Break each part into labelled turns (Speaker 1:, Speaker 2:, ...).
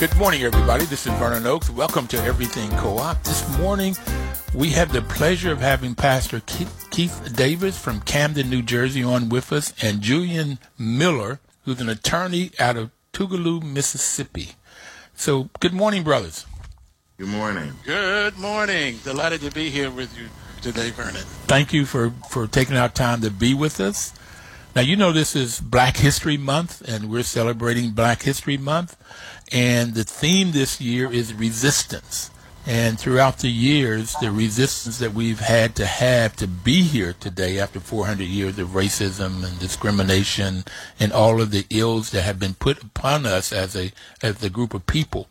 Speaker 1: Good morning, everybody. This is Vernon Oakes. Welcome to Everything Co-op. This morning, we have the pleasure of having Pastor Keith Davis from Camden, New Jersey on with us, and Julian Miller, who's an attorney out of Tougaloo, Mississippi. So, good morning, brothers.
Speaker 2: Good morning.
Speaker 3: Good morning. Delighted to be here with you today, Vernon.
Speaker 1: Thank you for, for taking our time to be with us. Now, you know this is Black History Month, and we're celebrating Black History Month. And the theme this year is resistance. And throughout the years, the resistance that we've had to have to be here today after 400 years of racism and discrimination and all of the ills that have been put upon us as a, as a group of people.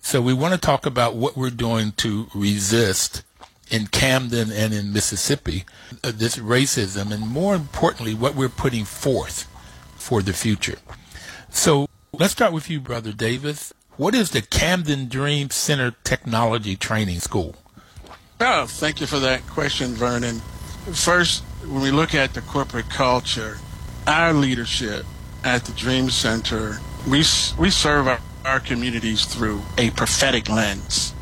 Speaker 1: So we want to talk about what we're doing to resist in Camden and in Mississippi uh, this racism and more importantly, what we're putting forth for the future. So Let's start with you, Brother Davis. What is the Camden Dream Center Technology Training School?
Speaker 3: Oh, thank you for that question, Vernon. First, when we look at the corporate culture, our leadership at the Dream Center, we, we serve our, our communities through a prophetic lens.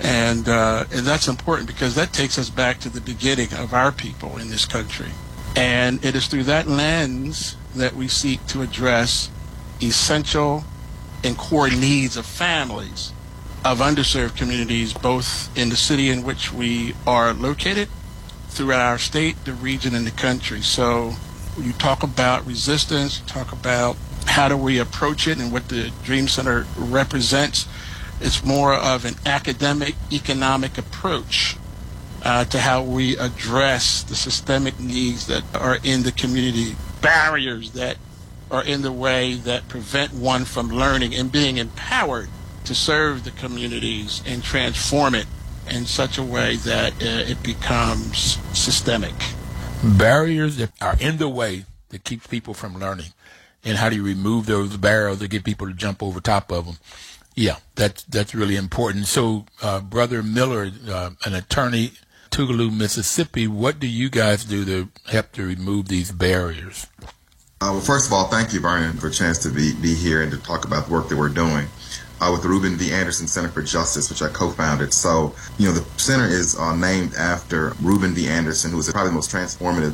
Speaker 3: And, uh, and that's important because that takes us back to the beginning of our people in this country. And it is through that lens that we seek to address essential and core needs of families of underserved communities, both in the city in which we are located, throughout our state, the region, and the country. So you talk about resistance, you talk about how do we approach it and what the Dream Center represents. It's more of an academic, economic approach uh, to how we address the systemic needs that are in the community, barriers that are in the way that prevent one from learning and being empowered to serve the communities and transform it in such a way that uh, it becomes systemic.
Speaker 1: Barriers that are in the way that keeps people from learning. And how do you remove those barriers to get people to jump over top of them? Yeah, that's that's really important. So, uh, Brother Miller, uh, an attorney, Tougaloo, Mississippi, what do you guys do to help to remove these barriers?
Speaker 2: Uh, well, first of all, thank you, Vernon, for a chance to be, be here and to talk about the work that we're doing uh, with the Reuben V. Anderson Center for Justice, which I co-founded. So, you know, the center is uh, named after Reuben V. Anderson, who was probably the most transformative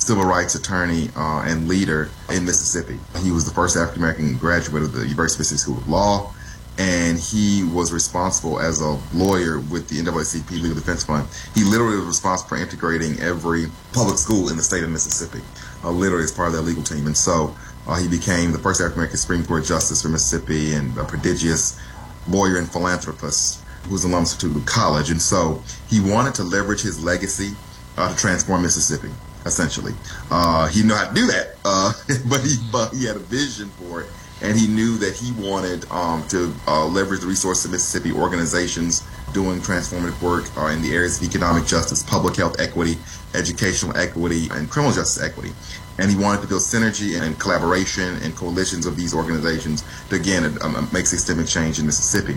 Speaker 2: civil rights attorney uh, and leader in Mississippi. He was the first African American graduate of the University of Mississippi School of Law, and he was responsible as a lawyer with the NAACP Legal Defense Fund. He literally was responsible for integrating every public school in the state of Mississippi uh, literally as part of that legal team. And so uh, he became the first African American Supreme Court Justice for Mississippi and a prodigious lawyer and philanthropist who was an alum of College. And so he wanted to leverage his legacy uh, to transform Mississippi, essentially. Uh, he knew how to do that, uh, but, he, but he had a vision for it. And he knew that he wanted um, to uh, leverage the resources of Mississippi organizations doing transformative work in the areas of economic justice, public health equity, educational equity, and criminal justice equity. And he wanted to build synergy and collaboration and coalitions of these organizations to, again, um, make systemic change in Mississippi.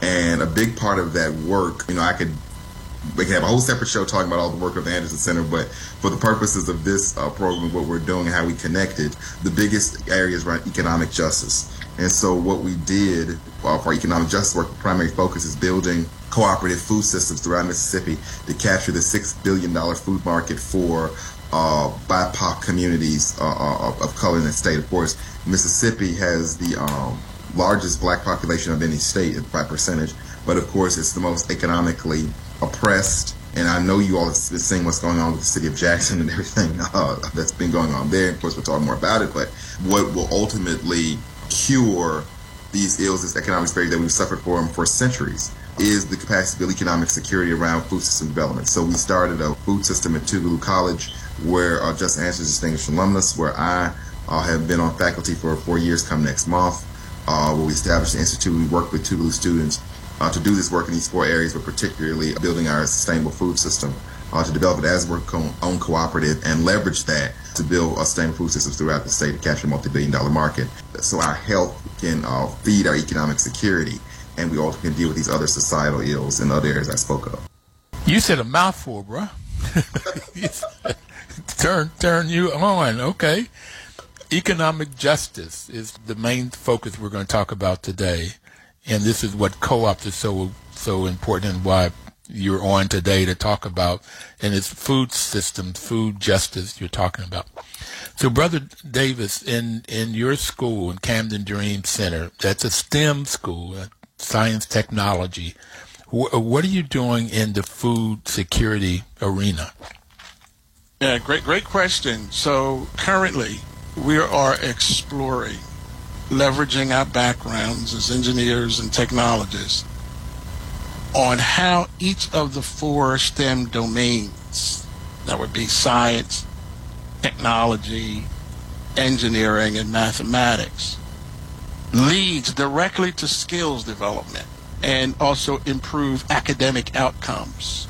Speaker 2: And a big part of that work, you know, I could we can have a whole separate show talking about all the work of the Anderson Center, but for the purposes of this uh, program, what we're doing and how we connected, the biggest area is around economic justice. And so what we did uh, for economic justice work, the primary focus is building cooperative food systems throughout Mississippi to capture the $6 billion food market for uh, BIPOC communities uh, uh of color in the state. Of course, Mississippi has the um, largest black population of any state by percentage, but of course, it's the most economically oppressed. And I know you all have been seeing what's going on with the city of Jackson and everything uh, that's been going on there. Of course, we'll talk more about it, but what will ultimately cure these ills, this economic disparity that we've suffered from for centuries, is the capacity to build economic security around food system development. So we started a food system at Tougaloo College, where uh, Justice Anderson Distinguished Alumnus, where I uh, have been on faculty for four years come next month, uh, where we established the institute. We work with Tougaloo students uh, to do this work in these four areas, but particularly building our sustainable food system, uh, to develop it as work own cooperative and leverage that to build a sustainable food systems throughout the state to capture a multi-billion dollar market. So our health can uh, feed our economic security, and we also can deal with these other societal ills in other areas I spoke of.
Speaker 1: You said a mouthful, bro. turn turn you on, okay. Economic justice is the main focus we're going to talk about today and this is what co-op is so so important and why you're on today to talk about, and it's food systems, food justice you're talking about. So, Brother Davis, in, in your school, in Camden Dream Center, that's a STEM school, science technology. Wh- what are you doing in the food security arena?
Speaker 3: Yeah, great, great question. So, currently, we are exploring leveraging our backgrounds as engineers and technologists on how each of the four STEM domains, that would be science, technology, engineering, and mathematics, leads directly to skills development and also improve academic outcomes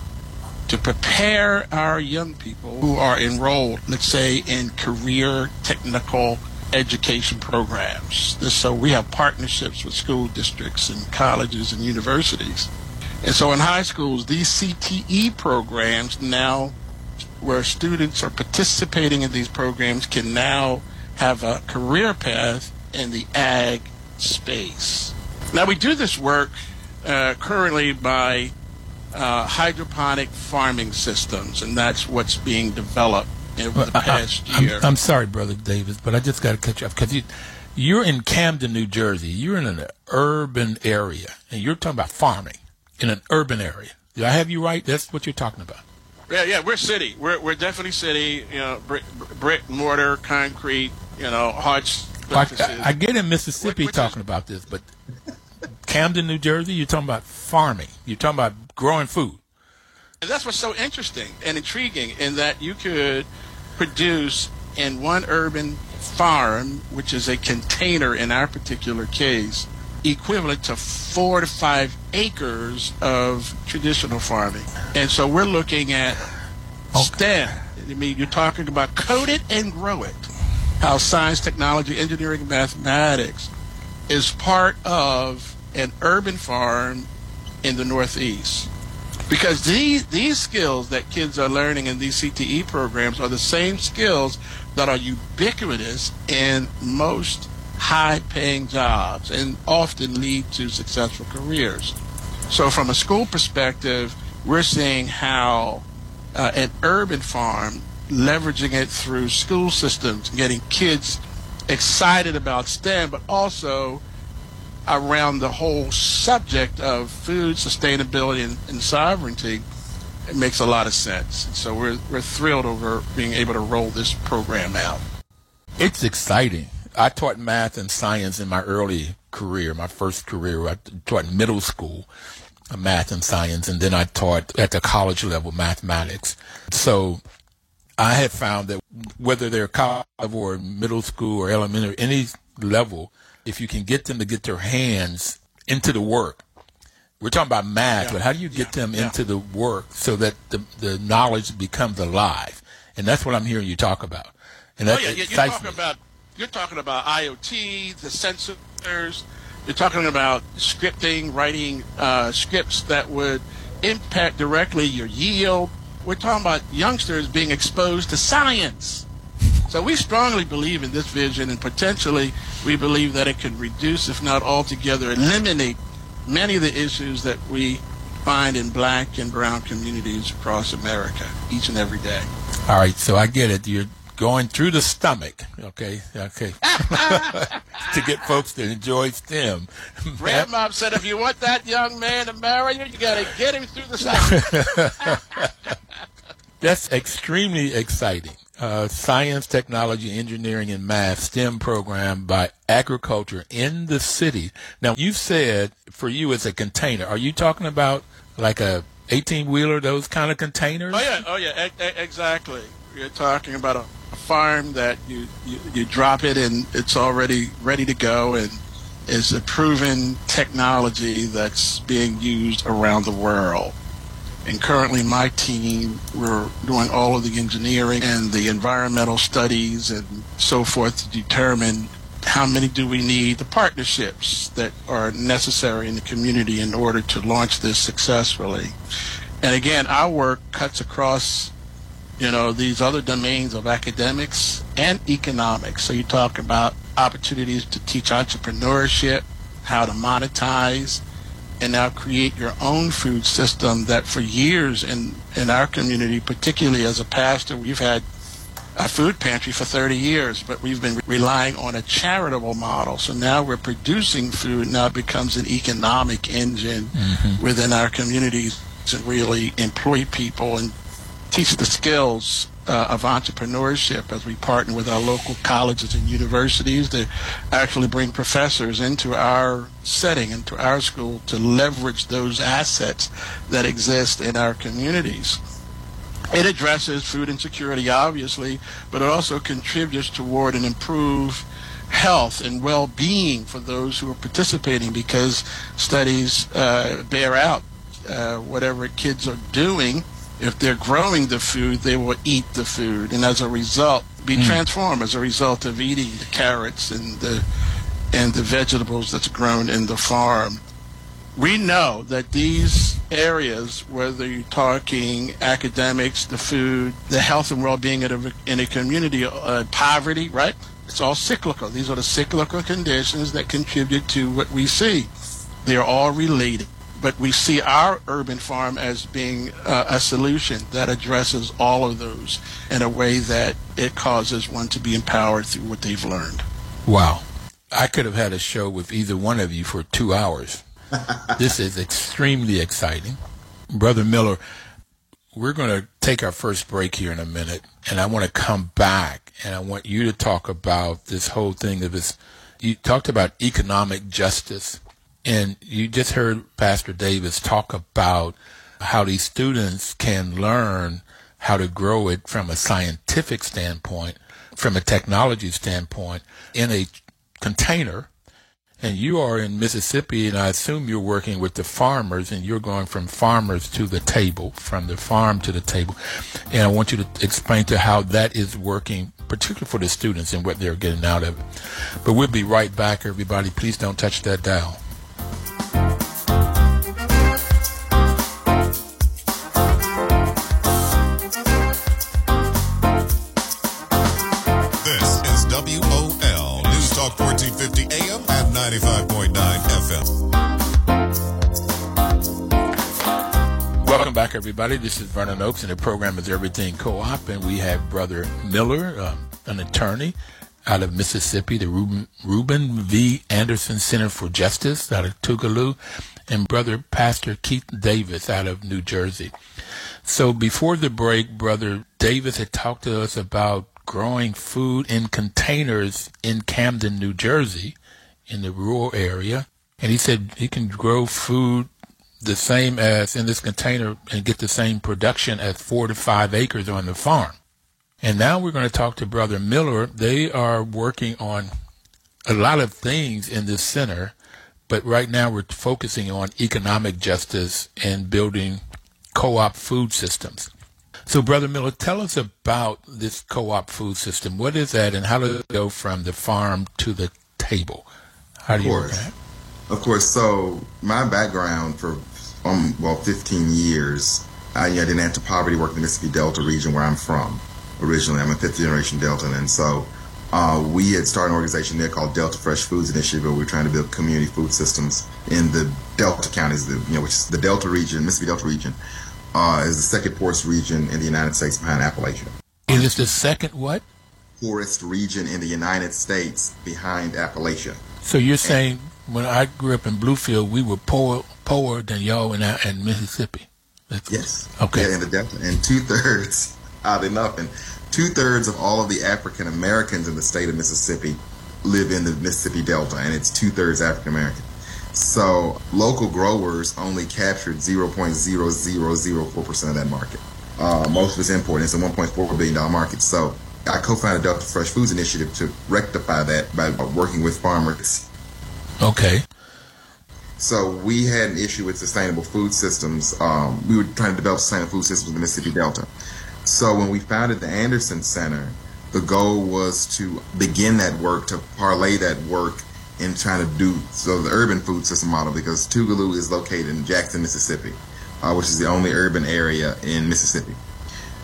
Speaker 3: to prepare our young people who are enrolled, let's say, in career technical education programs. So we have partnerships with school districts and colleges and universities. And so in high schools, these CTE programs now, where students are participating in these programs, can now have a career path in the ag space. Now we do this work uh, currently by uh, hydroponic farming systems, and that's what's being developed over the past
Speaker 1: I,
Speaker 3: year.
Speaker 1: I'm, I'm, sorry, brother Davis, but I just got to catch up because you, you're in Camden, New Jersey. You're in an urban area, and you're talking about farming in an urban area. Did I have you right? That's what you're talking about.
Speaker 3: Yeah, yeah, we're city. We're we're definitely city. You know, brick, brick mortar, concrete. You know, hard
Speaker 1: I, I get in Mississippi talking is, about this, but Camden, New Jersey, you're talking about farming. You're talking about growing food.
Speaker 3: And that's what's so interesting and intriguing in that you could produce in one urban farm, which is a container in our particular case, equivalent to four to five acres of traditional farming. And so we're looking at okay. STEM. I mean, you're talking about code it and grow it. How science, technology, engineering, mathematics is part of an urban farm in the Northeast. Because these, these skills that kids are learning in these CTE programs are the same skills that are ubiquitous in most high paying jobs and often lead to successful careers. So, from a school perspective, we're seeing how uh, an urban farm, leveraging it through school systems, getting kids excited about STEM, but also around the whole subject of food sustainability and, and sovereignty, it makes a lot of sense. So we're, we're thrilled over being able to roll this program out.
Speaker 1: It's exciting. I taught math and science in my early career, my first career. I taught middle school uh, math and science, and then I taught at the college level mathematics. So I have found that whether they're college or middle school or elementary, any level, if you can get them to get their hands into the work. We're talking about math, yeah. but how do you get yeah. them yeah. into the work so that the, the knowledge becomes alive? And that's what I'm hearing you talk about. And
Speaker 3: oh, yeah, you're talking me. about you're talking about IoT, the sensors. You're talking about scripting, writing uh, scripts that would impact directly your yield. We're talking about youngsters being exposed to science. So we strongly believe in this vision, and potentially we believe that it could reduce, if not altogether, eliminate many of the issues that we find in black and brown communities across America each and every day.
Speaker 1: All right, so I get it. You're going through the stomach, okay, okay, to get folks to enjoy STEM.
Speaker 3: Grandma said, if you want that young man to marry you, you got to get him through the stomach.
Speaker 1: That's extremely exciting. uh, Science, Technology, Engineering, and Math STEM program by agriculture in the city. Now, you said for you it's a container. Are you talking about like a 18 wheeler, those kind of containers?
Speaker 3: Oh yeah, oh yeah, e- e- exactly. You're talking about a, a farm that you, you you drop it and it's already ready to go and is a proven technology that's being used around the world. And currently, my team, we're doing all of the engineering and the environmental studies and so forth to determine how many do we need, the partnerships that are necessary in the community in order to launch this successfully. And again, our work cuts across, you know, these other domains of academics and economics. So you talk about opportunities to teach entrepreneurship, how to monetize, and now create your own food system that for years in, in our community, particularly as a pastor, we've had a food pantry for 30 years, but we've been relying on a charitable model. So now we're producing food, now it becomes an economic engine mm-hmm. within our communities to really employ people and teach the skills uh, of entrepreneurship as we partner with our local colleges and universities to actually bring professors into our setting, into our school to leverage those assets that exist in our communities. It addresses food insecurity, obviously, but it also contributes toward an improved health and well-being for those who are participating because studies uh, bear out uh, whatever kids are doing if they're growing the food, they will eat the food, and as a result, be mm. transformed as a result of eating the carrots and the and the vegetables that's grown in the farm. We know that these areas, whether you're talking academics, the food, the health and well-being in a, in a community, uh, poverty, right? It's all cyclical. These are the cyclical conditions that contribute to what we see. They are all related but we see our urban farm as being uh, a solution that addresses all of those in a way that it causes one to be empowered through what they've learned.
Speaker 1: Wow. I could have had a show with either one of you for two hours. this is extremely exciting. Brother Miller, we're going to take our first break here in a minute, and I want to come back and I want you to talk about this whole thing of this. You talked about economic justice and you just heard Pastor Davis talk about how these students can learn how to grow it from a scientific standpoint, from a technology standpoint, in a container. And you are in Mississippi, and I assume you're working with the farmers, and you're going from farmers to the table, from the farm to the table. And I want you to explain to how that is working, particularly for the students and what they're getting out of it. But we'll be right back, everybody. Please don't touch that dial.
Speaker 4: 95.9 FM.
Speaker 1: Welcome back, everybody. This is Vernon Oakes, and the program is Everything Co-op, and we have Brother Miller, um, an attorney out of Mississippi, the Reuben, Reuben V. Anderson Center for Justice out of Tougaloo, and Brother Pastor Keith Davis out of New Jersey. So before the break, Brother Davis had talked to us about growing food in containers in Camden, New Jersey, in the rural area. And he said he can grow food the same as in this container and get the same production as four to five acres on the farm. And now we're going to talk to Brother Miller. They are working on a lot of things in this center, but right now we're focusing on economic justice and building co-op food systems. So, Brother Miller, tell us about this co-op food system. What is that, and how does it go from the farm to the table? How do you work that?
Speaker 2: Of course. So, my background for um, well, 15 years, I, I did anti-poverty work in the Mississippi Delta region where I'm from. Originally, I'm a fifth generation Deltan, and so uh, we had started an organization there called Delta Fresh Foods Initiative, where we are trying to build community food systems in the Delta counties, the, you know, which is the Delta region, Mississippi Delta region uh, is the second poorest region in the United States behind Appalachia.
Speaker 1: Is It is the second what?
Speaker 2: Poorest region in the United States behind Appalachia.
Speaker 1: So you're saying when I grew up in Bluefield, we were poor, poorer than y'all in, in Mississippi?
Speaker 2: That's
Speaker 1: yes.
Speaker 2: Okay. Yeah, in the Delta, and two thirds, odd enough, and two thirds of all of the African Americans in the state of Mississippi live in the Mississippi Delta, and it's two thirds African American. So local growers only captured 0.0004% of that market. Uh, most of it's imported. It's a 1.4 billion dollar market. So I co-founded Delta Fresh Foods Initiative to rectify that by working with farmers.
Speaker 1: Okay.
Speaker 2: So we had an issue with sustainable food systems. Um, we were trying to develop sustainable food systems in the Mississippi Delta. So when we founded the Anderson Center, the goal was to begin that work, to parlay that work in trying to do so the urban food system model because Tougaloo is located in Jackson, Mississippi, uh, which is the only urban area in Mississippi.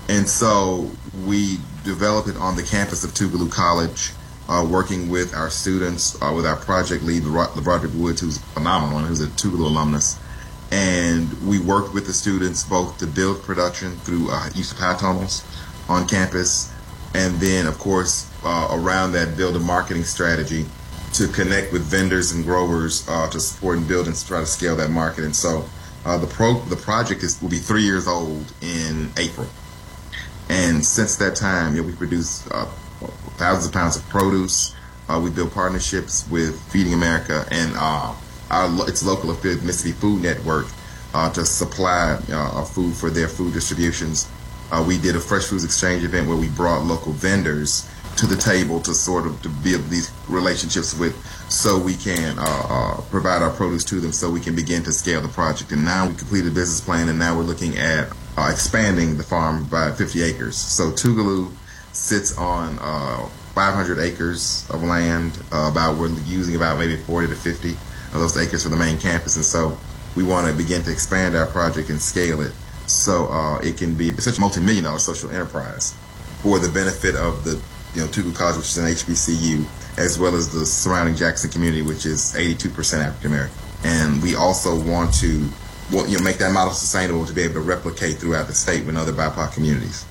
Speaker 2: And so we developed it on the campus of Tougaloo College, uh, working with our students, uh, with our project lead, LeBroderick Woods, who's phenomenal who's a Tougaloo alumnus. And we worked with the students both to build production through uh, use of high tunnels on campus, and then, of course, uh, around that, build a marketing strategy to connect with vendors and growers uh, to support and build and try to scale that market. And so uh, the pro the project is will be three years old in April. And since that time, you know, we produce uh, thousands of pounds of produce. Uh, we build partnerships with Feeding America and uh, our its local affiliate Mississippi Food Network uh, to supply food for their food distributions. we did a fresh foods exchange event where we brought local vendors to the table to sort of to build these relationships with so we can uh, uh, provide our produce to them so we can begin to scale the project. And now we completed a business plan and now we're looking at uh, expanding the farm by 50 acres. So Tougaloo sits on uh, 500 acres of land, uh, about we're using about maybe 40 to 50 of those acres for the main campus. And so we want to begin to expand our project and scale it so uh, it can be such a multi-million dollar social enterprise for the benefit of the you know, Tougaloo College, which is an HBCU, as well as the surrounding Jackson community, which is 82% African American. And we also want to well, you know, make that model sustainable to be able to replicate throughout the state with other BIPOC communities.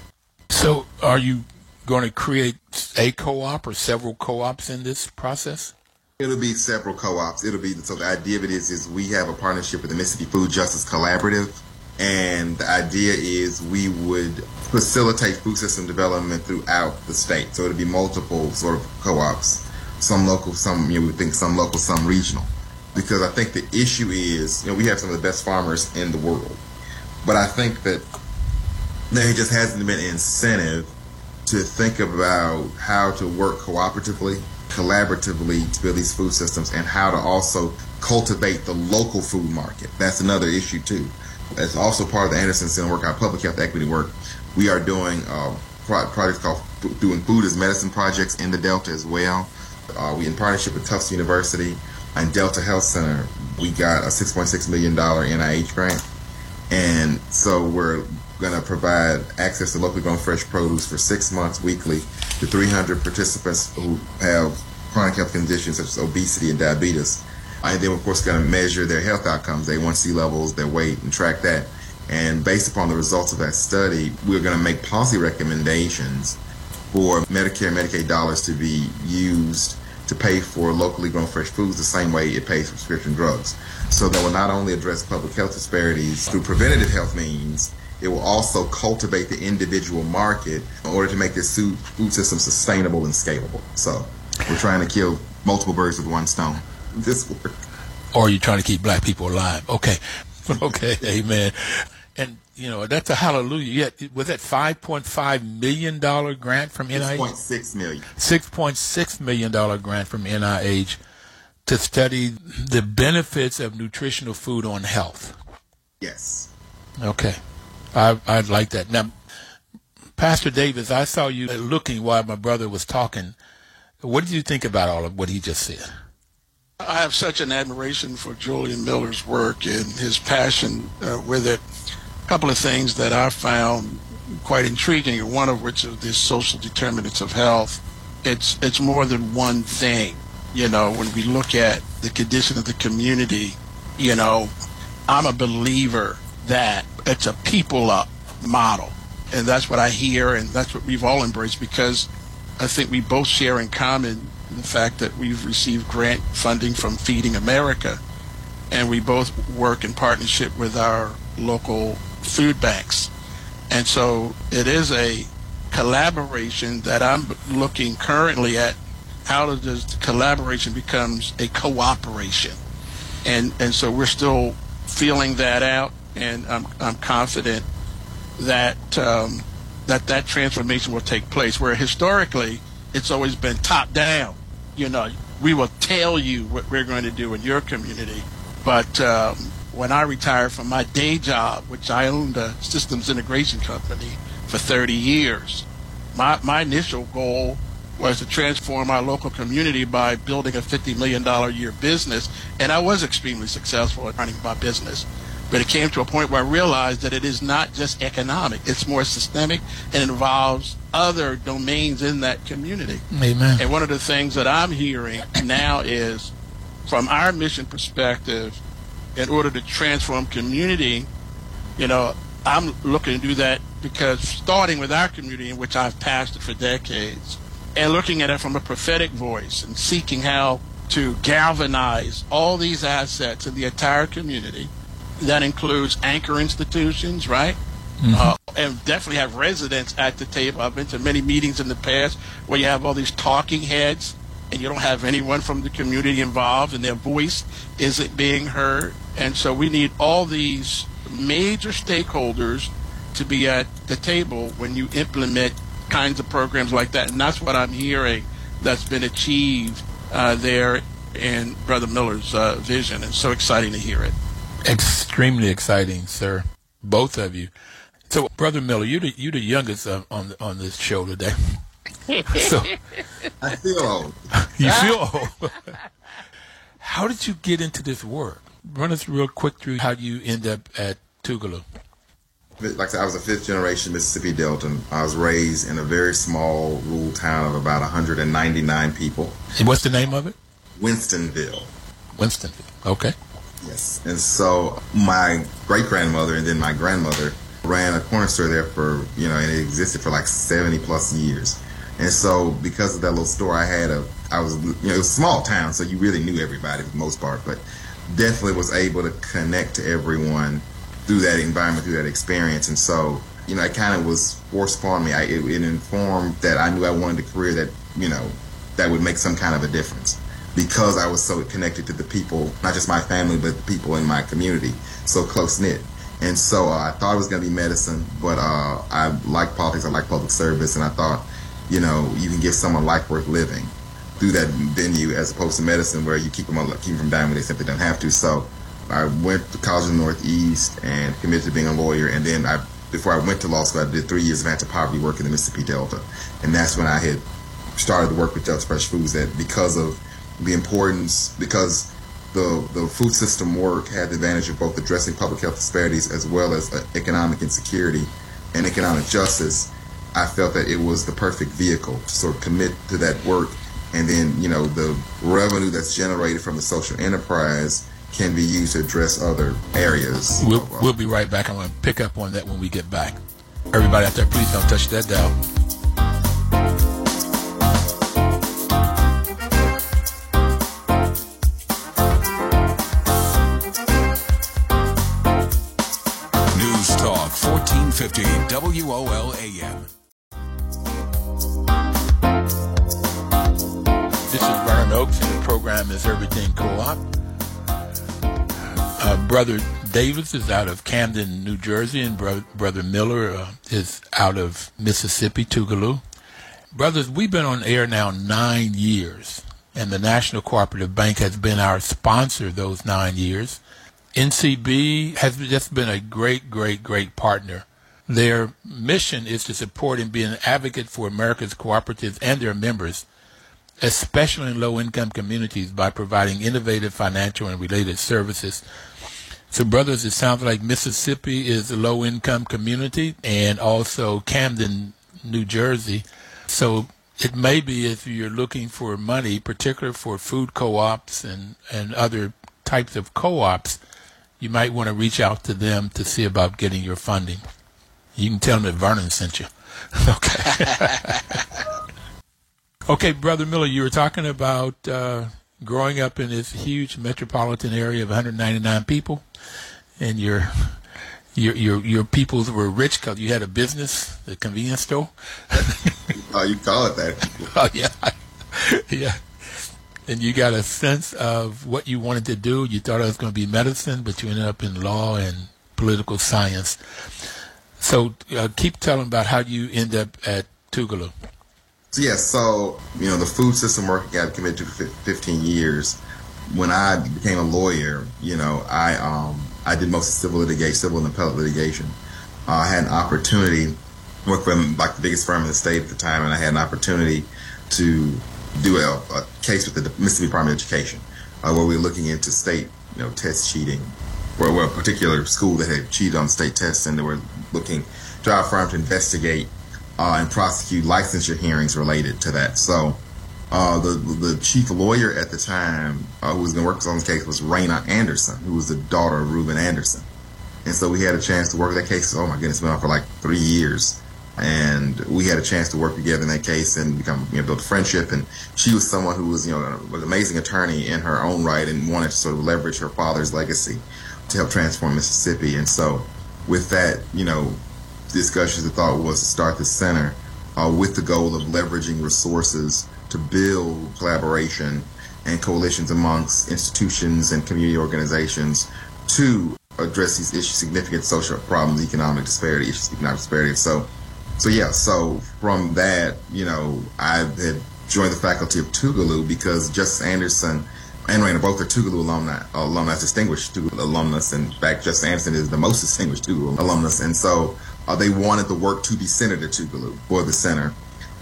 Speaker 1: So, are you going to create a co-op or several co-ops in this process?
Speaker 2: It'll be several co-ops. It'll be so the idea of it is is we have a partnership with the Mississippi Food Justice Collaborative, and the idea is we would facilitate food system development throughout the state. So it'll be multiple sort of co-ops, some local, some you know, we think some local, some regional. Because I think the issue is, you know, we have some of the best farmers in the world, but I think that there just hasn't been incentive to think about how to work cooperatively, collaboratively to build these food systems, and how to also cultivate the local food market. That's another issue too. That's also part of the Anderson Center work, our public health equity work we are doing uh, pro- projects called doing food as medicine projects in the Delta as well. Uh, we in partnership with Tufts University and Delta Health Center. We got a 6.6 million dollar NIH grant, and so we're going to provide access to locally grown fresh produce for six months weekly to 300 participants who have chronic health conditions such as obesity and diabetes. And then, of course, going to measure their health outcomes, A1C levels, their weight, and track that. And based upon the results of that study, we're going to make policy recommendations for Medicare and Medicaid dollars to be used to pay for locally grown fresh foods the same way it pays for prescription drugs. So that will not only address public health disparities through preventative health means, it will also cultivate the individual market in order to make this food system sustainable and scalable. So we're trying to kill multiple birds with one stone. This work.
Speaker 1: Or you're you trying to keep black people alive? Okay. okay. Amen and you know that's a hallelujah. Yeah, was that five point five million dollar grant from NIH? Six
Speaker 2: point six million.
Speaker 1: Six point six million dollar grant from NIH to study the benefits of nutritional food on health.
Speaker 2: Yes.
Speaker 1: Okay, I I'd like that. Now, Pastor Davis, I saw you looking while my brother was talking. What did you think about all of what he just said?
Speaker 3: I have such an admiration for Julian Miller's work and his passion uh, with it couple of things that I found quite intriguing, one of which is the social determinants of health. It's it's more than one thing. You know, when we look at the condition of the community, you know, I'm a believer that it's a people up model. And that's what I hear and that's what we've all embraced because I think we both share in common the fact that we've received grant funding from Feeding America and we both work in partnership with our local food banks. And so it is a collaboration that I'm looking currently at. How does collaboration becomes a cooperation, and and so we're still feeling that out, and I'm I'm confident that um, that that transformation will take place. Where historically it's always been top down. You know, we will tell you what we're going to do in your community, but um, when I retired from my day job, which I owned a systems integration company for 30 years, my, my initial goal was to transform our local community by building a $50 million a year business. And I was extremely successful at running my business. But it came to a point where I realized that it is not just economic, it's more systemic and involves other domains in that community.
Speaker 1: Amen.
Speaker 3: And one of the things that I'm hearing now is from our mission perspective, in order to transform community, you know, I'm looking to do that because starting with our community in which I've pastored for decades and looking at it from a prophetic voice and seeking how to galvanize all these assets in the entire community. That includes anchor institutions, right? Mm-hmm. Uh, and definitely have residents at the table. I've been to many meetings in the past where you have all these talking heads and you don't have anyone from the community involved and their voice isn't being heard. And so we need all these major stakeholders to be at the table when you implement kinds of programs like that. And that's what I'm hearing that's been achieved uh, there in Brother Miller's uh, vision. It's so exciting to hear it.
Speaker 1: Extremely exciting, sir. Both of you. So, Brother Miller, you're the, you're the youngest uh, on on this show today.
Speaker 2: so, I feel old.
Speaker 1: You ah. feel. How did you get into this work? Run us real quick through how you end up at Tougaloo.
Speaker 2: Like I said, I was a fifth generation Mississippi Deltan. I was raised in a very small rural town of about 199 people.
Speaker 1: And what's the name of it?
Speaker 2: Winstonville.
Speaker 1: Winstonville. Okay.
Speaker 2: Yes. And so my great grandmother and then my grandmother ran a corner store there for, you know, and it existed for like 70 plus years. And so because of that little store I had a I was you know, it was a small town, so you really knew everybody for the most part, but definitely was able to connect to everyone through that environment, through that experience. And so, you know, it kind of was forced upon me. I, it, it informed that I knew I wanted a career that, you know, that would make some kind of a difference because I was so connected to the people, not just my family, but the people in my community, so close knit. And so uh, I thought it was going to be medicine, but uh, I like politics, I like public service, and I thought, you know, you can give someone life worth living through that venue as opposed to medicine where you keep them, keep them from dying when they simply don't have to. So I went to college in the Northeast and committed to being a lawyer, and then I before I went to law school, I did three years of anti-poverty work in the Mississippi Delta, and that's when I had started to work with Delta Fresh Foods. That because of the importance, because the the food system work had the advantage of both addressing public health disparities as well as uh, economic insecurity and economic justice. I felt that it was the perfect vehicle to sort of commit to that work, and then you know the revenue that's generated from the social enterprise can be used to address other areas.
Speaker 1: We'll, we'll be right back. I'm going to pick up on that when we get back. Everybody out there, please don't touch that dial.
Speaker 4: News Talk 1450
Speaker 1: WOL AM. Program is Everything Co-op. Uh, Brother Davis is out of Camden, New Jersey, and Bro- Brother Miller uh, is out of Mississippi, Tougaloo. Brothers, we've been on air now nine years, and the National Cooperative Bank has been our sponsor those nine years. NCB has just been a great, great, great partner. Their mission is to support and be an advocate for America's cooperatives and their members especially in low income communities, by providing innovative financial and related services so, brothers, it sounds like Mississippi is a low income community and also Camden, New Jersey. So, it may be if you're looking for money, particularly for food co ops and, and other types of co ops, you might want to reach out to them to see about getting your funding. You can tell them that Vernon sent you. okay. okay, Brother Miller, you were talking about uh, growing up in this huge metropolitan area of 199 people and your your your your peoples were rich because you had a business, a convenience store.
Speaker 2: oh, you call it that?
Speaker 1: oh yeah, yeah. And you got a sense of what you wanted to do. You thought it was going to be medicine, but you ended up in law and political science. So uh, keep telling about how you end up at Tougaloo.
Speaker 2: So, yes, yeah, so, you know, the food system work got committed to for 15 years. When I became a lawyer, you know, I um, I did most civil litigation, civil and appellate litigation. Uh, I had an opportunity work for like the biggest firm in the state at the time, and I had an opportunity to do a, a case with the Mississippi Department of Education, uh, where we were looking into state, you know, test cheating, where, where a particular school that had cheated on state tests, and they were looking to our firm to investigate uh, and prosecute licensure hearings related to that. So. Uh, the the chief lawyer at the time uh, who was going to work on this case was Raina Anderson, who was the daughter of Reuben Anderson. And so we had a chance to work that case. Oh my goodness, been on for like three years and we had a chance to work together in that case and become you know build a friendship and she was someone who was you know an amazing attorney in her own right and wanted to sort of leverage her father's legacy to help transform Mississippi and so with that you know discussions the thought was to start the center uh, with the goal of leveraging resources to build collaboration and coalitions amongst institutions and community organizations to address these issues, significant social problems, economic disparity, issues, economic disparity. So so yeah, so from that, you know, I had joined the faculty of Tougaloo because Justice Anderson and Raina both are Tougaloo alumni, alumni, distinguished Tougaloo alumnus, in fact, Justice Anderson is the most distinguished Tougaloo alumnus, and so uh, they wanted the work to be centered at Tougaloo for the center,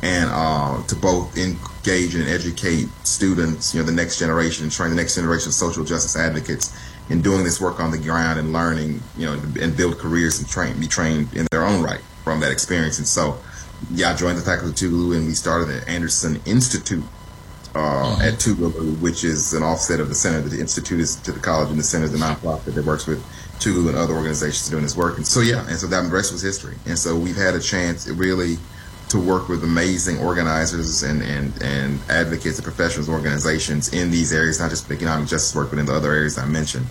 Speaker 2: and uh, to both engage and educate students, you know, the next generation, and train the next generation of social justice advocates in doing this work on the ground and learning, you know, and build careers and train, be trained in their own right from that experience. And so, yeah, I joined the faculty of Tougaloo and we started the Anderson Institute uh, mm-hmm. at Tougaloo, which is an offset of the center. The institute is to the college, and the center is a nonprofit that works with Tougaloo and other organizations doing this work. And so, yeah, and so that rest was history. And so we've had a chance really to work with amazing organizers and, and, and advocates and professionals organizations in these areas, not just economic justice work, but in the other areas I mentioned.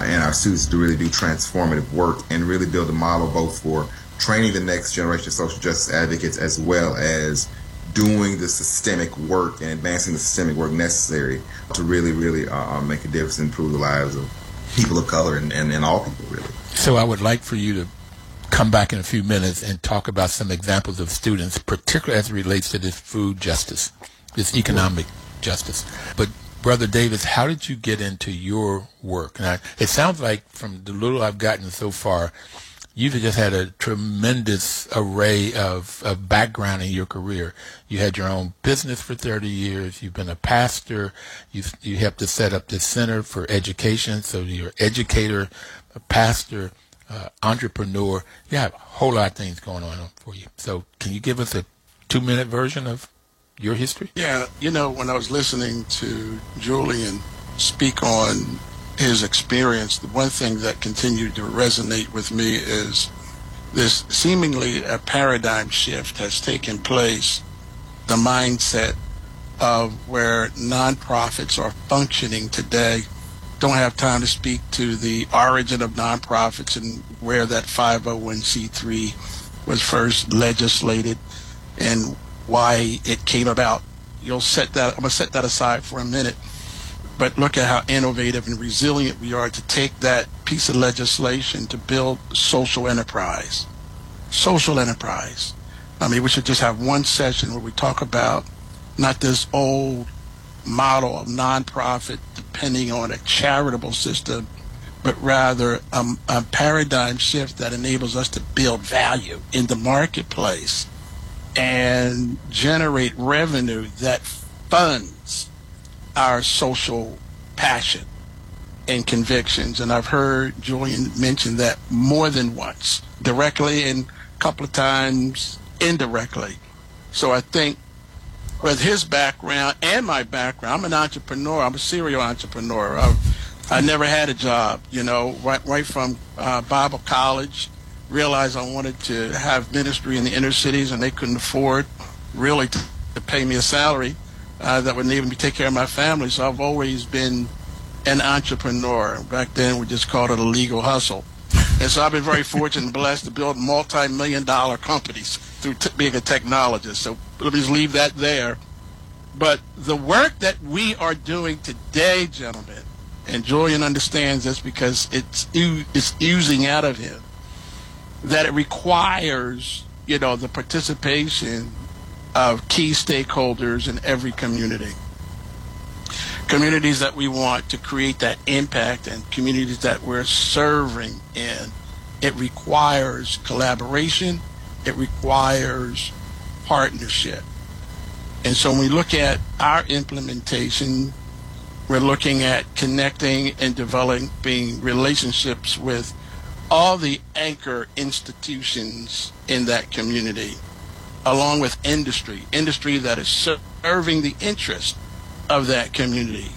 Speaker 2: And our students to really do transformative work and really build a model both for training the next generation of social justice advocates as well as doing the systemic work and advancing the systemic work necessary to really, really uh, uh, make a difference and improve the lives of people of color and, and, and all people, really.
Speaker 1: So I would like for you to come back in a few minutes and talk about some examples of students, particularly as it relates to this food justice, this economic justice. But Brother Davis, how did you get into your work? It sounds like from the little I've gotten so far, you've just had a tremendous array of, of background in your career. You had your own business for 30 years. You've been a pastor. You you helped to set up this center for education. So you're an educator, a pastor, uh, entrepreneur. You have a whole lot of things going on for you. So can you give us a two minute version of your history?
Speaker 3: Yeah, you know, when I was listening to Julian speak on his experience, the one thing that continued to resonate with me is this seemingly a paradigm shift has taken place. The mindset of where nonprofits are functioning today. Don't have time to speak to the origin of nonprofits and where that 501c3 was first legislated and why it came about. You'll set that. I'm gonna set that aside for a minute but look at how innovative and resilient we are to take that piece of legislation to build social enterprise. Social enterprise. I mean, we should just have one session where we talk about not this old model of nonprofit depending on a charitable system, but rather a, a paradigm shift that enables us to build value in the marketplace and generate revenue that funds our social passion and convictions. And I've heard Julian mention that more than once, directly and a couple of times indirectly. So I think with his background and my background, I'm an entrepreneur. I'm a serial entrepreneur. I've, I never had a job, you know, right, right from uh, Bible college. Realized I wanted to have ministry in the inner cities, and they couldn't afford really to, to pay me a salary uh, that would me to take care of my family. So I've always been an entrepreneur. Back then, we just called it a legal hustle. And so I've been very fortunate and blessed to build multi-million dollar companies through t- being a technologist. So let me just leave that there. But the work that we are doing today, gentlemen, and Julian understands this because it's it's oozing out of him that it requires you know the participation of key stakeholders in every community. Communities that we want to create that impact and communities that we're serving in. It requires collaboration. It requires partnership. And so when we look at our implementation we're looking at connecting and developing relationships with all the anchor institutions in that community, along with industry, industry that is serving the interest of that community.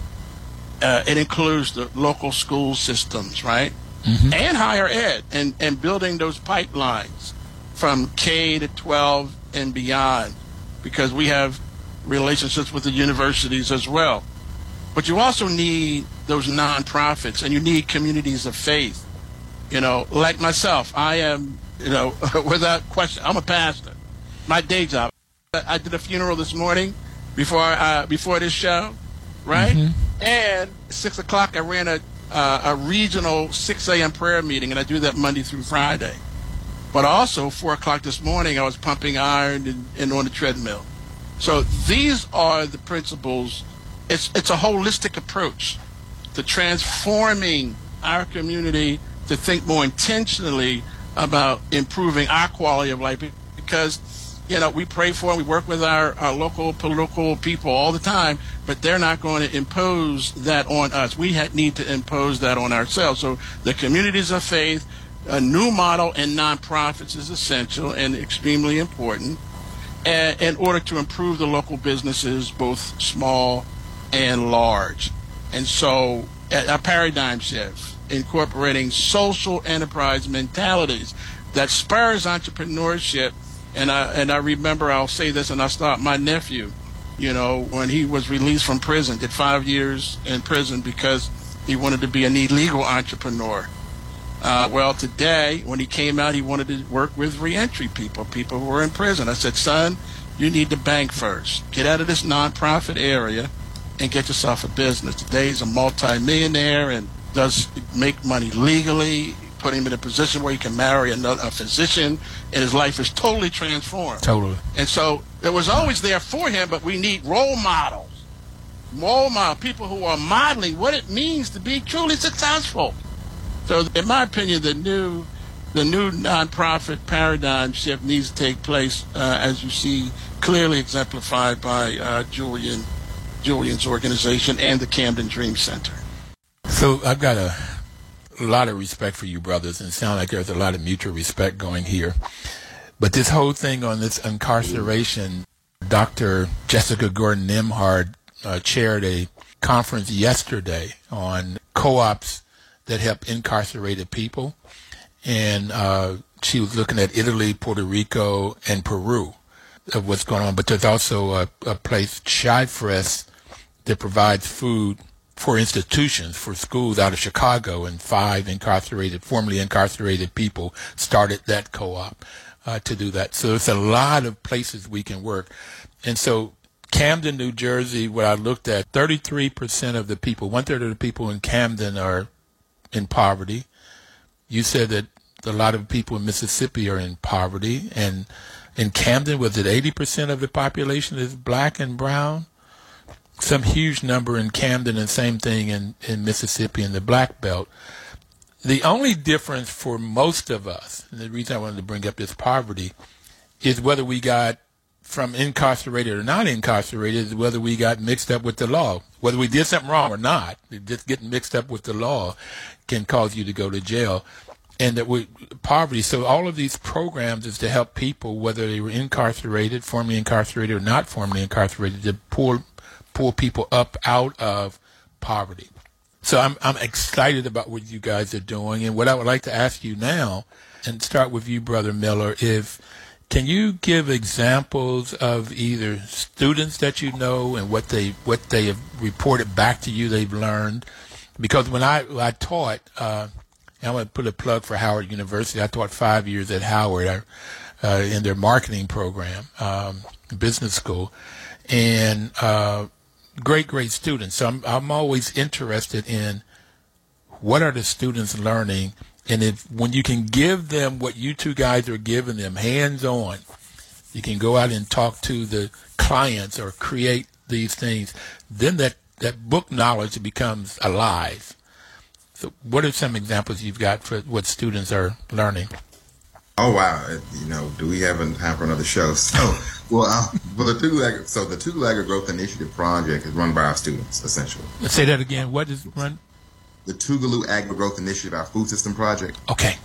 Speaker 3: Uh, it includes the local school systems, right? Mm-hmm. And higher ed, and, and building those pipelines from K to 12 and beyond, because we have relationships with the universities as well. But you also need those nonprofits and you need communities of faith. You know, like myself, I am, you know, without question, I'm a pastor. My day job. I did a funeral this morning before uh, before this show, right? Mm-hmm. And six o'clock, I ran a uh, a regional 6 a.m. prayer meeting, and I do that Monday through Friday. But also, 4 o'clock this morning, I was pumping iron and, and on the treadmill. So these are the principles it's it's a holistic approach to transforming our community to think more intentionally about improving our quality of life because you know we pray for and we work with our, our local political people all the time but they're not going to impose that on us we ha- need to impose that on ourselves so the communities of faith a new model in nonprofits is essential and extremely important and, in order to improve the local businesses both small and large. And so a paradigm shift, incorporating social enterprise mentalities that spurs entrepreneurship. And I, and I remember, I'll say this and I'll start, my nephew, you know, when he was released from prison, did five years in prison because he wanted to be an illegal entrepreneur. Uh, well, today, when he came out, he wanted to work with reentry people, people who were in prison. I said, son, you need to bank first. Get out of this nonprofit area and get yourself a business. Today he's a multimillionaire and does make money legally, put him in a position where he can marry another a physician, and his life is totally transformed.
Speaker 1: Totally.
Speaker 3: And so it was always there for him, but we need role models, role model people who are modeling what it means to be truly successful. So, in my opinion, the new the new nonprofit paradigm shift needs to take place, uh, as you see clearly exemplified by uh, Julian Julian's organization and the Camden Dream Center.
Speaker 1: So I've got a, a lot of respect for you brothers, and it sounds like there's a lot of mutual respect going here. But this whole thing on this incarceration, Dr. Jessica Gordon Nembhard uh, chaired a conference yesterday on co-ops that help incarcerated people, and uh, she was looking at Italy, Puerto Rico, and Peru of what's going on. But there's also a, a place, Chi-Fresh, that provides food for institutions, for schools out of Chicago, and five incarcerated, formerly incarcerated people started that co-op uh, to do that. So it's a lot of places we can work. And so Camden, New Jersey, what I looked at, 33% of the people, one third of the people in Camden are in poverty. You said that a lot of people in Mississippi are in poverty. And in Camden, was it 80% of the population is black and brown? Some huge number in Camden and same thing in, in Mississippi in the Black Belt. The only difference for most of us, and the reason I wanted to bring up this poverty, is whether we got from incarcerated or not incarcerated, whether we got mixed up with the law. Whether we did something wrong or not, just getting mixed up with the law can cause you to go to jail. And that we poverty. So all of these programs is to help people, whether they were incarcerated, formerly incarcerated, or not formerly incarcerated, to pull pull people up out of poverty. So I'm I'm excited about what you guys are doing, and what I would like to ask you now, and start with you, Brother Miller, is can you give examples of either students that you know and what they what they have reported back to you they've learned? Because when I I taught, uh, I'm going to put a plug for Howard University. I taught five years at Howard uh, in their marketing program, um, business school, and uh, great, great students. So I'm, I'm always interested in what are the students learning, and if when you can give them what you two guys are giving them, hands on, you can go out and talk to the clients or create these things. Then that that book knowledge becomes alive. So, what are some examples you've got for what students are learning?
Speaker 2: Oh wow! You know, do we have time for another show? So, well, uh, well, the Tougaloo so the Tougaloo Growth Initiative project is run by our students, essentially.
Speaker 1: Let's say that again. What is it run?
Speaker 2: The Tougaloo Agri Growth Initiative, our food system project.
Speaker 1: Okay.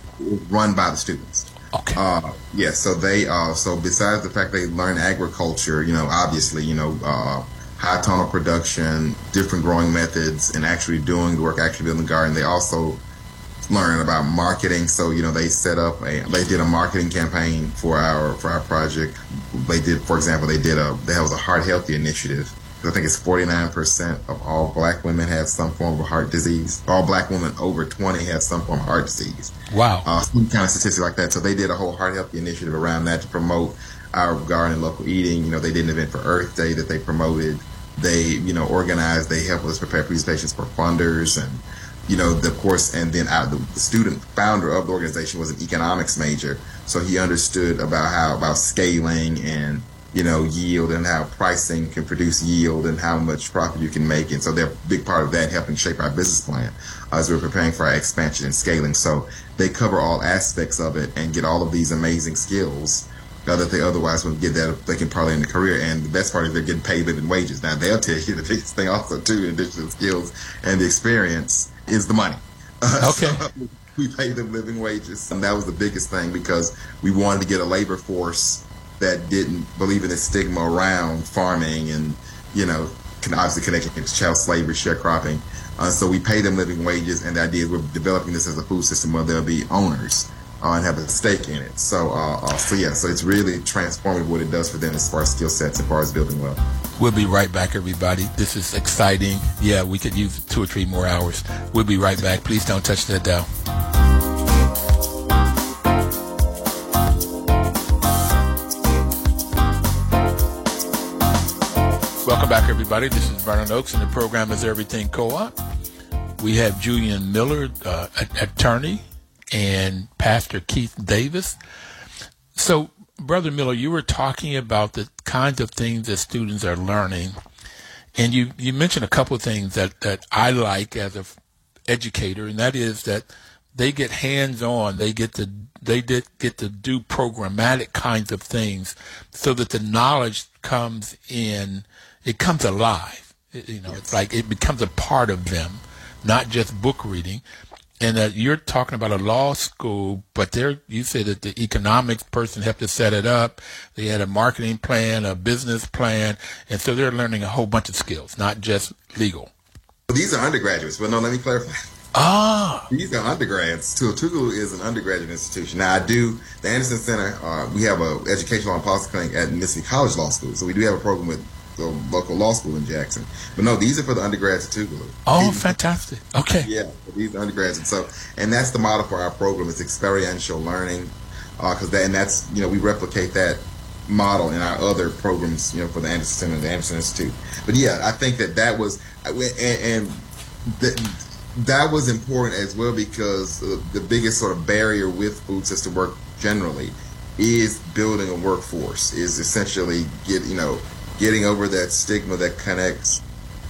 Speaker 2: Run by the students.
Speaker 1: Okay.
Speaker 2: Uh, yeah. So they uh, so besides the fact they learn agriculture, you know, obviously, you know, uh, high tunnel production, different growing methods, and actually doing the work, actually building the garden. They also learn about marketing. So you know they set up a they did a marketing campaign for our for our project. They did, for example, they did a that was a heart healthy initiative. I think it's 49% of all black women have some form of heart disease. All black women over 20 have some form of heart disease.
Speaker 1: Wow.
Speaker 2: Uh, some kind of statistic like that. So they did a whole heart healthy initiative around that to promote our garden and local eating. You know, they did an event for Earth Day that they promoted they, you know, organized, they helped us prepare presentations for funders and, you know, the course, and then the, the student founder of the organization was an economics major. So he understood about how, about scaling and, you know, yield and how pricing can produce yield and how much profit you can make. And so they're a big part of that helping shape our business plan as we're preparing for our expansion and scaling. So they cover all aspects of it and get all of these amazing skills uh, that they otherwise wouldn't get that they can probably in the career. And the best part is they're getting paid living wages. Now they'll tell you the biggest thing also too, in addition to skills and the experience, is the money.
Speaker 1: Uh, okay.
Speaker 2: So we pay them living wages, and that was the biggest thing because we wanted to get a labor force that didn't believe in the stigma around farming and you know can obviously connecting to chattel slavery, sharecropping. Uh, so we pay them living wages, and the idea is we're developing this as a food system where there'll be owners uh, and have a stake in it. So, uh, uh, so yeah, so it's really transformative what it does for them as far as skill sets, as far as building wealth.
Speaker 1: We'll be right back, everybody. This is exciting. Yeah, we could use two or three more hours. We'll be right back. Please don't touch that dial. Welcome back, everybody. This is Vernon Oakes, and the program is Everything Co-op. We have Julian Miller, uh, attorney, and Pastor Keith Davis. So, Brother Miller, you were talking about the kinds of things that students are learning, and you, you mentioned a couple of things that, that I like as an educator, and that is that they get hands on. They get to they did get to do programmatic kinds of things, so that the knowledge comes in. It comes alive. It, you know, yes. it's like it becomes a part of them, not just book reading and that you're talking about a law school, but there you say that the economics person helped to set it up. They had a marketing plan, a business plan, and so they're learning a whole bunch of skills, not just legal.
Speaker 2: These are undergraduates. but no, let me clarify.
Speaker 1: Ah,
Speaker 2: these are undergrads. Tougaloo is an undergraduate institution. Now, I do the Anderson Center. Uh, we have a educational and policy clinic at Mississippi College Law School, so we do have a program with the local law school in Jackson. But no, these are for the undergrads at Tougaloo.
Speaker 1: Oh, these, fantastic. Okay.
Speaker 2: Yeah, these undergrads. And so, and that's the model for our program. It's experiential learning. Because uh, that, and that's, you know, we replicate that model in our other programs, you know, for the Anderson Center and the Anderson Institute. But yeah, I think that that was, and, and that, that was important as well because the biggest sort of barrier with food system work generally is building a workforce is essentially get you know getting over that stigma that connects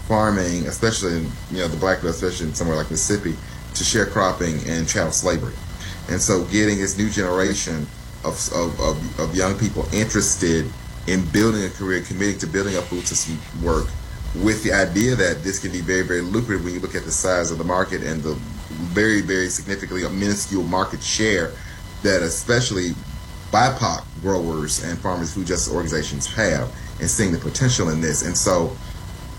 Speaker 2: farming, especially in you know the black belt, especially in somewhere like Mississippi, to sharecropping and chattel slavery. And so, getting this new generation of, of, of, of young people interested in building a career, committing to building a food system work, with the idea that this can be very, very lucrative when you look at the size of the market and the very, very significantly minuscule market share that especially BIPOC growers and farmers food justice organizations have and seeing the potential in this. And so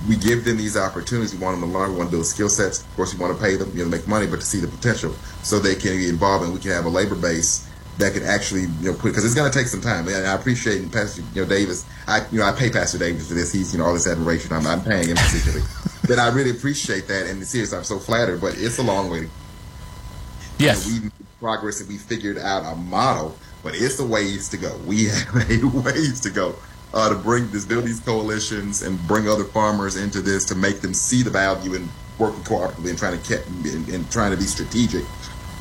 Speaker 2: we give them these opportunities. We want them to learn. We want to build skill sets. Of course, we want to pay them, you know, make money, but to see the potential so they can be involved and we can have a labor base that can actually, you know, put because it's going to take some time. And I appreciate Pastor, you know, Davis. I, you know, I pay Pastor Davis for this. He's, you know, all this admiration. I'm, I'm paying him particularly, but I really appreciate that. And seriously, I'm so flattered. But it's a long way.
Speaker 1: Yes.
Speaker 2: You know, we progress and we figured out a model, but it's a ways to go. We have a ways to go uh, to bring this, build these coalitions and bring other farmers into this to make them see the value in working cooperatively and trying to and, and trying to be strategic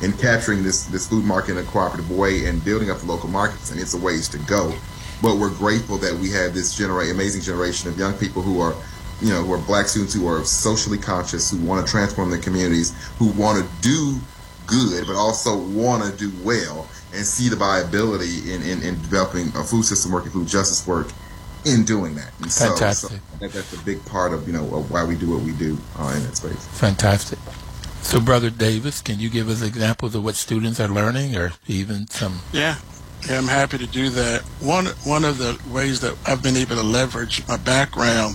Speaker 2: in capturing this this food market in a cooperative way and building up the local markets. And it's a ways to go. But we're grateful that we have this genera- amazing generation of young people who are you know, who are black students who are socially conscious, who want to transform their communities, who want to do good, but also want to do well and see the viability in, in, in developing a food system work and food justice work in doing that. And
Speaker 1: Fantastic.
Speaker 2: So, so that, that's a big part of, you know, of why we do what we do uh, in that space.
Speaker 1: Fantastic. So, Brother Davis, can you give us examples of what students are learning or even some?
Speaker 3: Yeah. Yeah, I'm happy to do that. One one of the ways that I've been able to leverage my background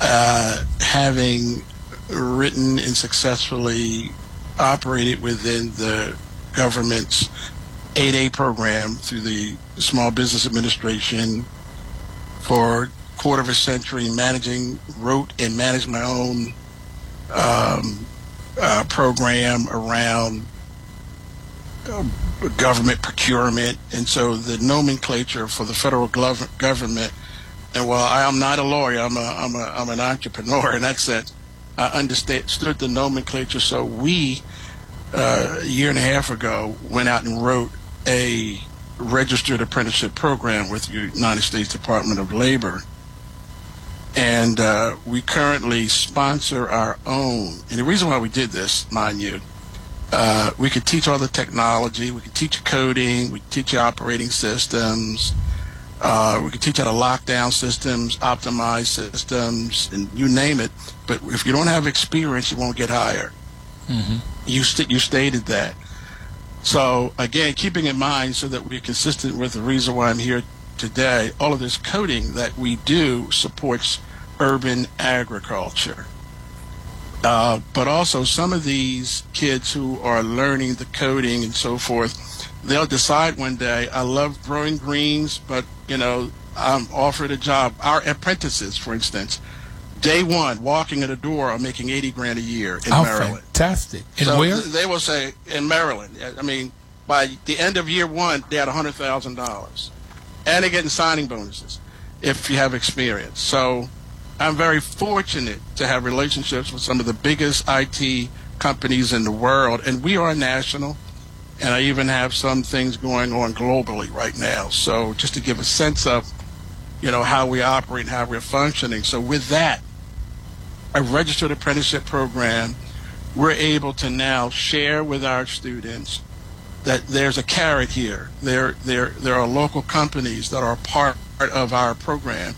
Speaker 3: uh, having written and successfully operated within the government's 8A program through the Small Business Administration for a quarter of a century, managing, wrote and managed my own um, uh, program around uh, government procurement. And so the nomenclature for the federal gov- government and while I am not a lawyer, I'm a, I'm a, I'm an entrepreneur in that sense. I understood the nomenclature. So we, uh, a year and a half ago, went out and wrote a registered apprenticeship program with the United States Department of Labor. And uh, we currently sponsor our own. And the reason why we did this, mind you, uh, we could teach all the technology, we could teach coding, we could teach operating systems, uh, we can teach how to lock down systems, optimize systems, and you name it. But if you don't have experience, you won't get hired.
Speaker 1: Mm-hmm.
Speaker 3: You st- you stated that. So again, keeping in mind so that we're consistent with the reason why I'm here today, all of this coding that we do supports urban agriculture. Uh, but also some of these kids who are learning the coding and so forth, they'll decide one day, I love growing greens, but you know, I'm offered a job. Our apprentices, for instance, day one, walking in the door, are making 80 grand a year in
Speaker 1: oh,
Speaker 3: Maryland.
Speaker 1: Fantastic. In
Speaker 3: so
Speaker 1: where?
Speaker 3: They will say in Maryland. I mean, by the end of year one, they had $100,000. And they're getting signing bonuses if you have experience. So I'm very fortunate to have relationships with some of the biggest IT companies in the world. And we are national and I even have some things going on globally right now. So just to give a sense of, you know, how we operate and how we're functioning. So with that, a registered apprenticeship program, we're able to now share with our students that there's a carrot here. There, there, there are local companies that are part of our program,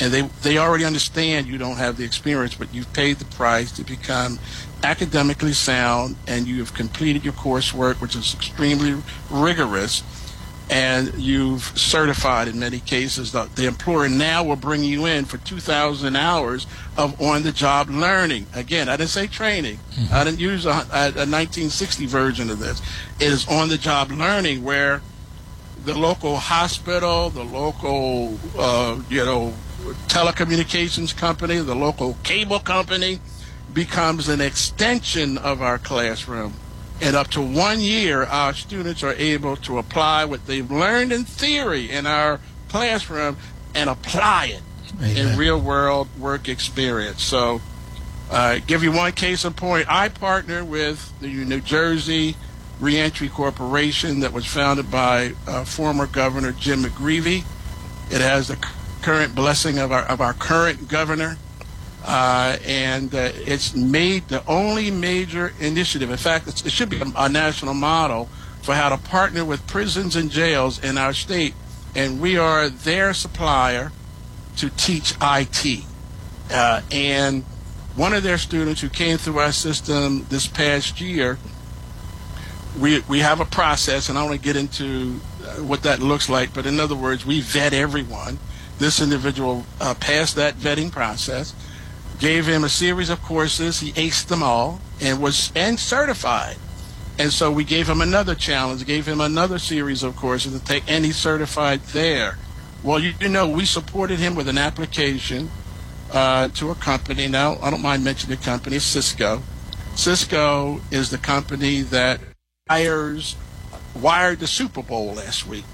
Speaker 3: and they they already understand you don't have the experience, but you've paid the price to become academically sound and you have completed your coursework, which is extremely rigorous, and you've certified in many cases. The, the employer now will bring you in for 2,000 hours of on-the-job learning. Again, I didn't say training. Mm-hmm. I didn't use a, a, a 1960 version of this. It is on-the-job learning where the local hospital, the local, uh, you know, telecommunications company, the local cable company, becomes an extension of our classroom. And up to one year, our students are able to apply what they've learned in theory in our classroom and apply it Amen. in real world work experience. So, uh, give you one case in point. I partner with the New Jersey Reentry Corporation that was founded by uh, former Governor Jim McGreevey. It has the current blessing of our, of our current governor. Uh, and uh, it's made the only major initiative. In fact, it should be a, national model for how to partner with prisons and jails in our state. And we are their supplier to teach IT. Uh, and one of their students who came through our system this past year, we, we have a process, and I want to get into uh, what that looks like. But in other words, we vet everyone. This individual uh, passed that vetting process gave him a series of courses. He aced them all and was and certified. And so we gave him another challenge, gave him another series of courses to take, and he certified there. Well, you, you know, we supported him with an application uh, to a company. Now, I don't mind mentioning the company, Cisco. Cisco is the company that Myers wired the Super Bowl last week.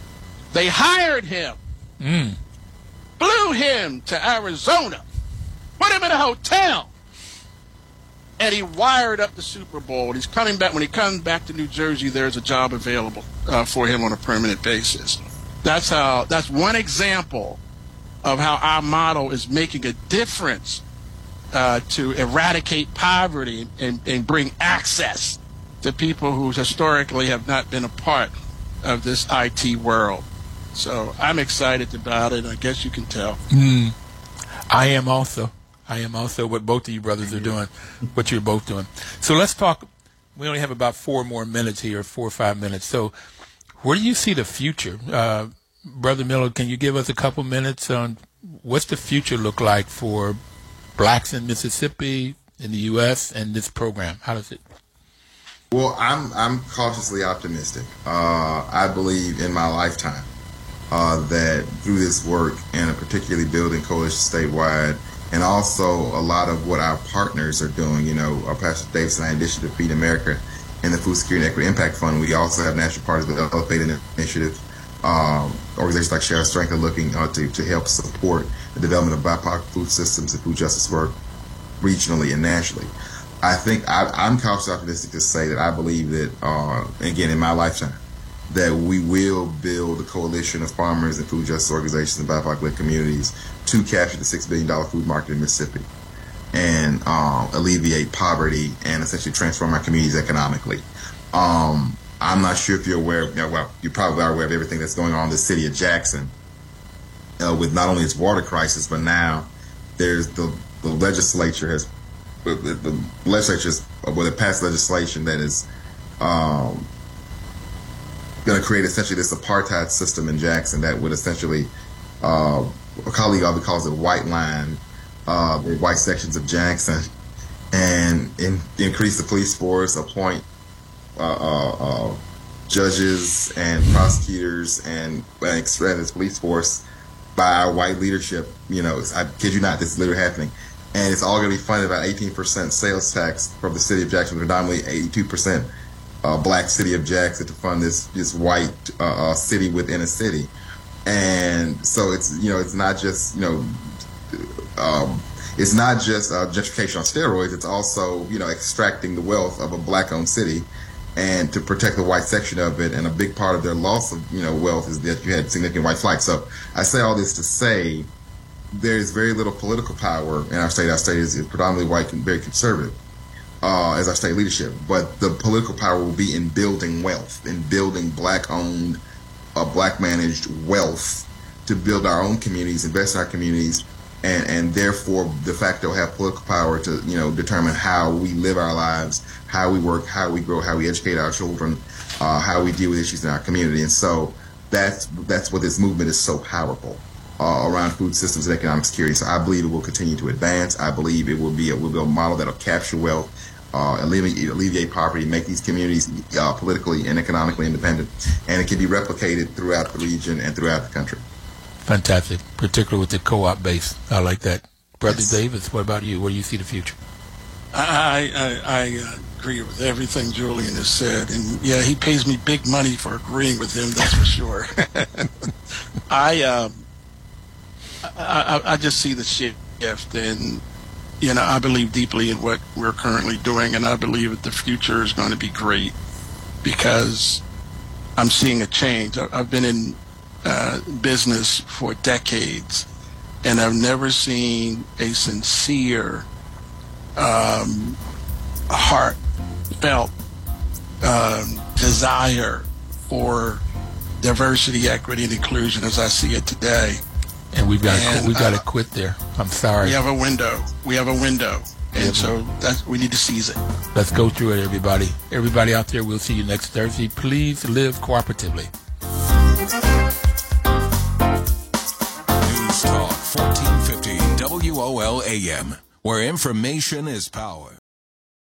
Speaker 3: They hired him,
Speaker 1: Mm.
Speaker 3: flew him to Arizona, put him in a hotel, and he wired up the Super Bowl. He's coming back. When he comes back to New Jersey, there's a job available uh, for him on a permanent basis. That's how. That's one example of how our model is making a difference uh, to eradicate poverty and, and bring access to people who historically have not been a part of this IT world. So I'm excited about it. I guess you can tell.
Speaker 1: Mm. I am also. I am also what both of you brothers are doing, what you're both doing. So let's talk. We only have about four more minutes here, four or five minutes. So, where do you see the future, uh, Brother Miller? Can you give us a couple minutes on what's the future look like for blacks in Mississippi, in the U.S., and this program? How does it?
Speaker 2: Well, I'm I'm cautiously optimistic. Uh, I believe in my lifetime uh, that through this work and particularly building coalition statewide, and also a lot of what our partners are doing. You know, our Pastor Davis and I, in addition to Feed America and the Food Security and Equity Impact Fund, we also have National Partners with Elevated Initiative. Um, organizations like Share Strength are looking uh, to, to help support the development of BIPOC food systems and food justice work regionally and nationally. I think I, I'm cautiously optimistic to say that I believe that, uh, again, in my lifetime, that we will build a coalition of farmers and food justice organizations and BIPOC-led communities to capture the $6 billion food market in Mississippi and um, alleviate poverty and essentially transform our communities economically. Um, I'm not sure if you're aware, know, well, you probably are aware of everything that's going on in the city of Jackson uh, with not only its water crisis, but now there's the, the legislature has, the, the legislature has, well, it passed legislation that is um, going to create essentially this apartheid system in Jackson that would essentially, uh, a colleague of calls it white line, uh, the white sections of Jackson, and in, increase the police force, appoint uh, uh, uh judges and prosecutors and, and expand its police force by our white leadership. You know, I kid you not, this is literally happening. And it's all going to be funded by 18% sales tax from the city of Jackson, predominantly 82% uh, black city of Jackson to fund this this white uh, uh, city within a city, and so it's you know it's not just you know um, it's not just uh, gentrification on steroids. It's also you know extracting the wealth of a black-owned city, and to protect the white section of it. And a big part of their loss of you know wealth is that you had significant white flight. So I say all this to say there's very little political power in our state. Our state is predominantly white and very conservative uh, as our state leadership, but the political power will be in building wealth, in building black-owned, uh, black-managed wealth to build our own communities, invest in our communities, and and therefore de facto have political power to you know determine how we live our lives, how we work, how we grow, how we educate our children, uh, how we deal with issues in our community, and so that's that's what this movement is so powerful. Uh, around food systems and economic security. So I believe it will continue to advance. I believe it will be a, will be a model that will capture wealth uh, alleviate, alleviate poverty, make these communities uh, politically and economically independent, and it can be replicated throughout the region and throughout the country.
Speaker 1: Fantastic, particularly with the co-op base. I like that. Brother yes. Davis, what about you? Where do you see the future?
Speaker 3: I, I, I uh, agree with everything Julian has said, and yeah, he pays me big money for agreeing with him. That's for sure. I, um, I, I, I just see the shift, and you know, I believe deeply in what we're currently doing, and I believe that the future is going to be great because I'm seeing a change. I've been in uh, business for decades, and I've never seen a sincere, um, heartfelt um, desire for diversity, equity, and inclusion as I see it today.
Speaker 1: And we've got and, to, we've got uh, to quit there. I'm sorry.
Speaker 3: We have a window. We have a window, and so that's we need to seize it.
Speaker 1: Let's go through it, everybody. Everybody out there, we'll see you next Thursday. Please live cooperatively.
Speaker 4: News Talk 1450 WOL AM, where information is power.